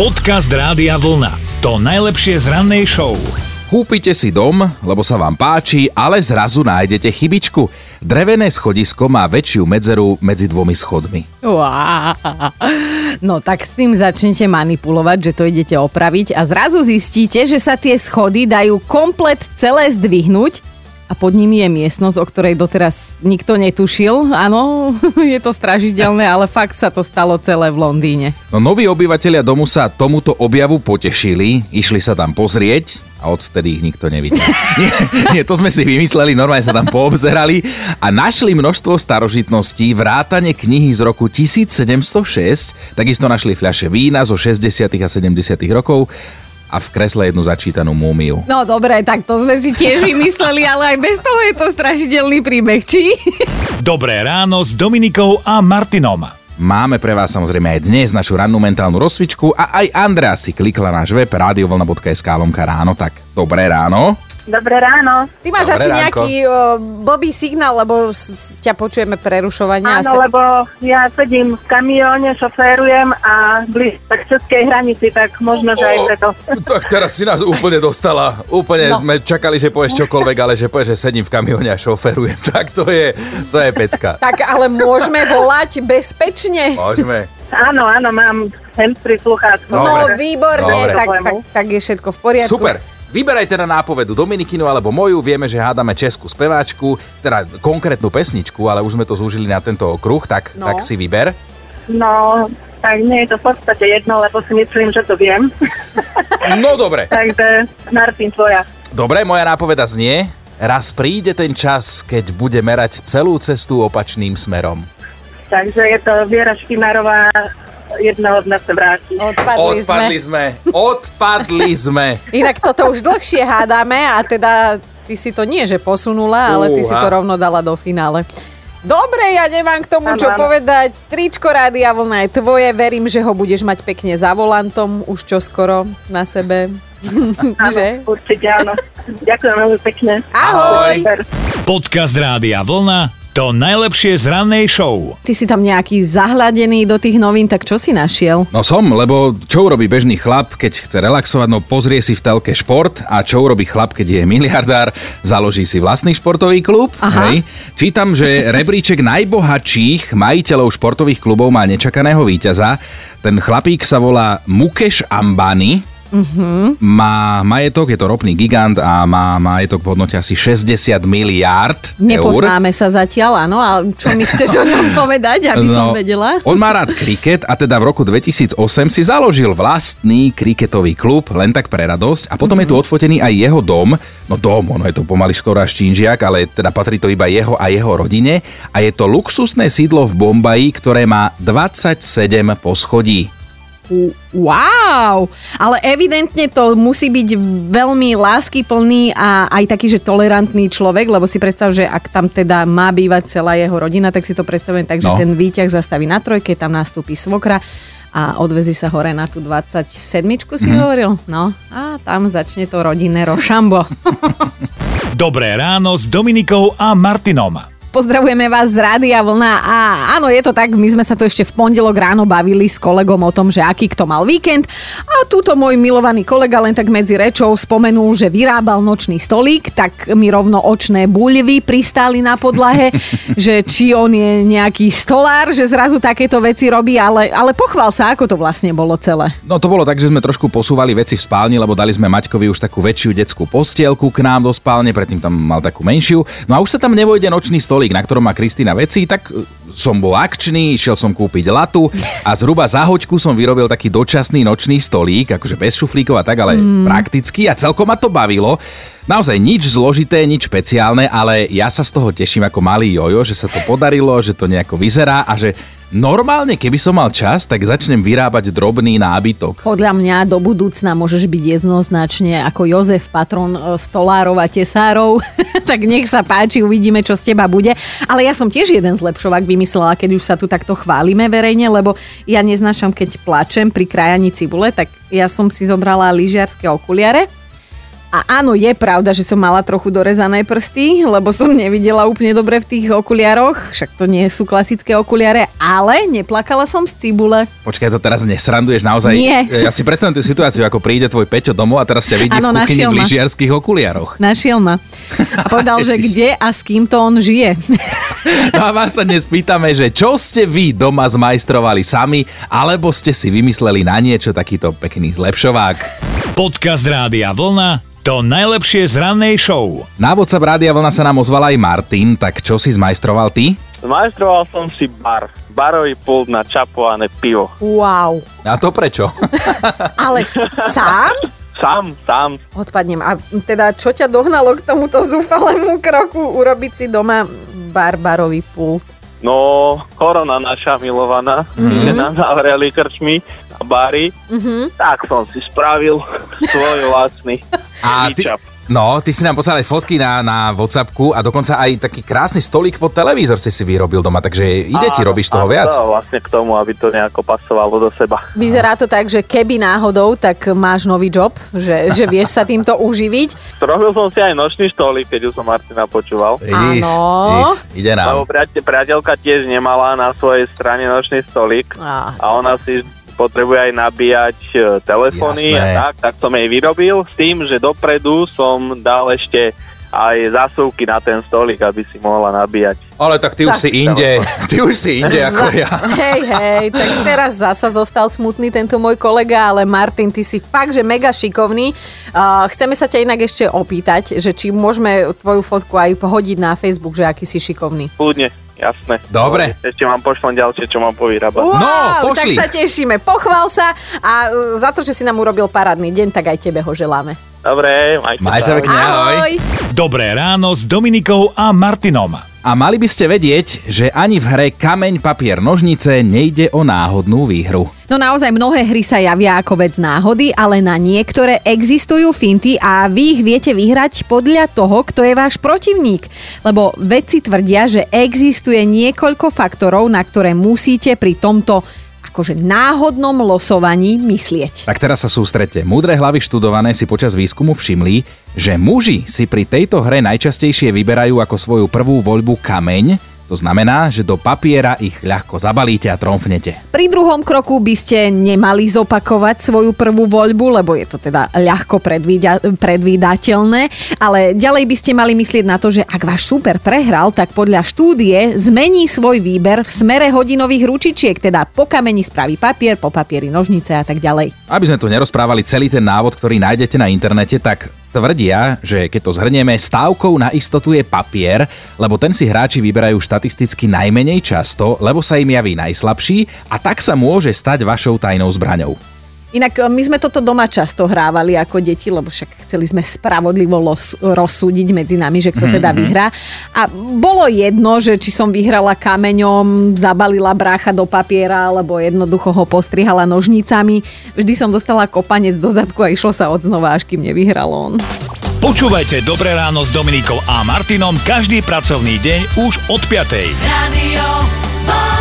Podcast Rádia Vlna. To najlepšie z rannej show. Kúpite si dom, lebo sa vám páči, ale zrazu nájdete chybičku. Drevené schodisko má väčšiu medzeru medzi dvomi schodmi. Uá. No tak s tým začnete manipulovať, že to idete opraviť a zrazu zistíte, že sa tie schody dajú komplet celé zdvihnúť a pod nimi je miestnosť, o ktorej doteraz nikto netušil. Áno, je to stražidelné, ale fakt sa to stalo celé v Londýne. No noví obyvateľia domu sa tomuto objavu potešili, išli sa tam pozrieť a odvtedy ich nikto nevidel. nie, nie, to sme si vymysleli, normálne sa tam poobzerali a našli množstvo starožitností, vrátane knihy z roku 1706, takisto našli fľaše vína zo 60. a 70. rokov a v kresle jednu začítanú múmiu. No dobre, tak to sme si tiež vymysleli, ale aj bez toho je to strašidelný príbeh, či? Dobré ráno s Dominikou a Martinom. Máme pre vás samozrejme aj dnes našu rannú mentálnu rozcvičku a aj Andrea si klikla náš web radiovlna.sk lomka ráno, tak dobré ráno. Dobré ráno. Ty máš Dobré asi ránko. nejaký o, blbý signál, lebo s- ťa počujeme prerušovania. Áno, lebo ja sedím v kamióne, šoférujem a blíž k českej hranici, tak možno, že aj preto. Tak teraz si nás úplne dostala. Úplne No. sme čakali, že povieš čokoľvek, ale že povieš, že sedím v kamióne a šoferujem. Tak to je, to je pecka. Tak ale môžeme volať bezpečne. Môžeme. Áno, áno, mám handsfree sluchátko. No takže- výborne, Dobre. tak, tak, tak je všetko v poriadku. Super. Vyberaj teda nápovedu Dominikinu alebo moju. Vieme, že hádame českú speváčku, teda konkrétnu pesničku, ale už sme to zúžili na tento okruh, tak, No. tak si vyber. No, tak nie je to v podstate jedno, lebo si myslím, že to viem. No dobre. takže Martin, tvoja. Dobre, moja nápoveda znie. Raz príde ten čas, keď bude merať celú cestu opačným smerom. Takže je to Viera Špinárová, jedného dne sa vráti. Odpadli, Odpadli sme. sme. Odpadli sme. Inak toto už dlhšie hádame a teda ty si to nie, že posunula, ale ty si to rovno dala do finále. Dobre, ja nemám k tomu čo povedať. Tričko Rádia Vlna je tvoje, verím, že ho budeš mať pekne za volantom už čoskoro na sebe. Áno, že? určite áno. Ďakujem veľmi pekne. Ahoj. Super. Podcast Rádia Vlna. To najlepšie z rannej show. Ty si tam nejaký zahľadený do tých novín, tak čo si našiel? No som, lebo čo urobí bežný chlap, keď chce relaxovať, no pozrie si v telke šport a čo urobí chlap, keď je miliardár, založí si vlastný športový klub. Aha. Hej. Čítam, že rebríček najbohatších majiteľov športových klubov má nečakaného víťaza. Ten chlapík sa volá Mukeš Ambani. Má majetok, je to ropný gigant a má majetok v hodnote asi 60 miliárd eur. Nepoznáme sa zatiaľ, áno, a čo mi chceš o ňom povedať, aby som vedela? On má rád kriket a teda v roku 2008 si založil vlastný kriketový klub, len tak pre radosť. A potom je tu Mhm. odfotený aj jeho dom. No dom, ono je to pomaly skoro až čínžiak, ale teda patrí to iba jeho a jeho rodine. A je to luxusné sídlo v Bombaji, ktoré má 27 poschodí. Wow! Ale evidentne to musí byť veľmi láskyplný a aj taký, že tolerantný človek, lebo si predstav, že ak tam teda má bývať celá jeho rodina, tak si to predstavujem tak, že No. ten výťah zastaví na trojke, tam nastúpi svokra a odvezí sa hore na tú 27 si hovoril? No a tam začne to rodinné rošambo. Dobré ráno s Dominikou a Martinom. Pozdravujeme vás z Rádia Vlna a áno, je to tak, my sme sa tu ešte v pondelok ráno bavili s kolegom o tom, že aký kto mal víkend a túto môj milovaný kolega len tak medzi rečou spomenul, že vyrábal nočný stolík, tak mi rovno očné buľvy pristáli na podlahe, že či on je nejaký stolár, že zrazu takéto veci robí, ale, ale pochvál sa, ako to vlastne bolo celé. No to bolo tak, že sme trošku posúvali veci v spálni, lebo dali sme Maťkovi už takú väčšiu detskú postielku k nám do spálne, predtým tam mal takú menšiu. No a už sa tam nevojde nočný stolík, na ktorom má Kristýna veci, tak e, som bol akčný, išiel som kúpiť latu a zhruba za hoďku som vyrobil taký dočasný nočný stolík, akože bez šuflíkov a tak, ale mm. prakticky a celkom ma to bavilo. Naozaj nič zložité, nič špeciálne, ale ja sa z toho teším ako malý jojo, že sa to podarilo, že to nejako vyzerá a že normálne, keby som mal čas, tak začnem vyrábať drobný nábytok. Podľa mňa do budúcna môžeš byť jednoznačne ako Jozef, patron e, stolárov a tesárov. tak nech sa páči, uvidíme, čo z teba bude. Ale ja som tiež jeden zlepšovák vymyslela, keď už sa tu takto chválime verejne, lebo ja neznášam, keď plačem pri krajaní cibule, tak ja som si zobrala lyžiarske okuliare A áno, je pravda, že som mala trochu dorezané prsty, lebo som nevidela úplne dobre v tých okuliároch, však to nie sú klasické okuliare, ale neplakala som z cibule. Počkaj, to teraz nesranduješ naozaj. Nie. Ja si predstavím tú situáciu, ako príde tvoj Peťo domov a teraz ťa vidí Áno, v kuchyni v lyžiarských okuliároch. Našiel ma. A povedal, že kde a s kým to on žije. No a vás sa dnes pýtame, že čo ste vy doma zmajstrovali sami, alebo ste si vymysleli na niečo takýto pekný zlepšovák. Podcast Rádia Vlna to najlepšie z rannej show. Na WhatsApp Rádia Vlna sa nám ozval aj Martin, tak čo si zmajstroval ty? Zmajstroval som si bar. Barový pult na čapované pivo. Wow. A to prečo? Ale sám? Sám, sám. Odpadnem. A teda čo ťa dohnalo k tomuto zúfalému kroku urobiť si doma barbarový pult? No, korona naša milovaná, mm-hmm. že nám navreli krčmi a bary, mm-hmm. tak som si spravil svoj vlastný A ty, no, ty si nám poslal aj fotky na, na Whatsappku a dokonca aj taký krásny stolík pod televízor si si vyrobil doma, takže ide ti, robíš toho Áno, viac. To vlastne k tomu, aby to nejako pasovalo do seba. Vyzerá to tak, že keby náhodou, tak máš nový job, že, že vieš sa týmto uživiť. Robil som si aj nočný stolík, keď už som Martina počúval. Vidíš, Áno. vidíš, ide Lebo nám. priate, priateľka tiež nemala na svojej strane nočný stolík Á, a ona si potrebuje aj nabíjať e, telefóny Jasné. a tak, tak som jej vyrobil s tým, že dopredu som dal ešte aj zásuvky na ten stolík, aby si mohla nabíjať. Ale tak ty už Tak. si inde, ty už si inde ako ja. Hej, hej, tak teraz zasa zostal smutný tento môj kolega, ale Martin, ty si fakt, že mega šikovný. Uh, chceme sa ťa inak ešte opýtať, že či môžeme tvoju fotku aj pohodiť na Facebook, že aký si šikovný. Kľudne, jasné. Dobre. Ešte vám pošlem ďalšie, čo mám povyrábať. Wow, No, pošli. tak sa tešíme. Pochvál sa a uh, za to, že si nám urobil parádny deň, tak aj tebe ho želáme. Dobre, majte Maj sa pekne. Ahoj. Dobré ráno s Dominikou a Martinom. A mali by ste vedieť, že ani v hre kameň, papier, nožnice nejde o náhodnú výhru. No naozaj mnohé hry sa javia ako vec náhody, ale na niektoré existujú finty a vy ich viete vyhrať podľa toho, kto je váš protivník. Lebo vedci tvrdia, že existuje niekoľko faktorov, na ktoré musíte pri tomto akože náhodnom losovaní myslieť. Tak teraz sa sústrete. Múdre hlavy študované si počas výskumu všimli, že muži si pri tejto hre najčastejšie vyberajú ako svoju prvú voľbu kameň, to znamená, že do papiera ich ľahko zabalíte a tromfnete. Pri druhom kroku by ste nemali zopakovať svoju prvú voľbu, lebo je to teda ľahko predvída- predvídateľné, ale ďalej by ste mali myslieť na to, že ak váš super prehral, tak podľa štúdie zmení svoj výber v smere hodinových ručičiek, teda po kameni spraví papier, po papieri nožnice a tak ďalej. Aby sme tu nerozprávali celý ten návod, ktorý nájdete na internete, tak tvrdia, že keď to zhrnieme, stávkou na istotu je papier, lebo ten si hráči vyberajú štatisticky najmenej často, lebo sa im javí najslabší a tak sa môže stať vašou tajnou zbraňou. Inak e, my sme toto doma často hrávali ako deti, lebo však chceli sme spravodlivo los, rozsúdiť medzi nami, že kto teda vyhrá. A bolo jedno, že či som vyhrala kameňom, zabalila brácha do papiera, alebo jednoducho ho postrihala nožnicami. Vždy som dostala kopanec do zadku a išlo sa od znova, až kým nevyhral on. Počúvajte Dobré ráno s Dominikou a Martinom každý pracovný deň už od 5. Radio.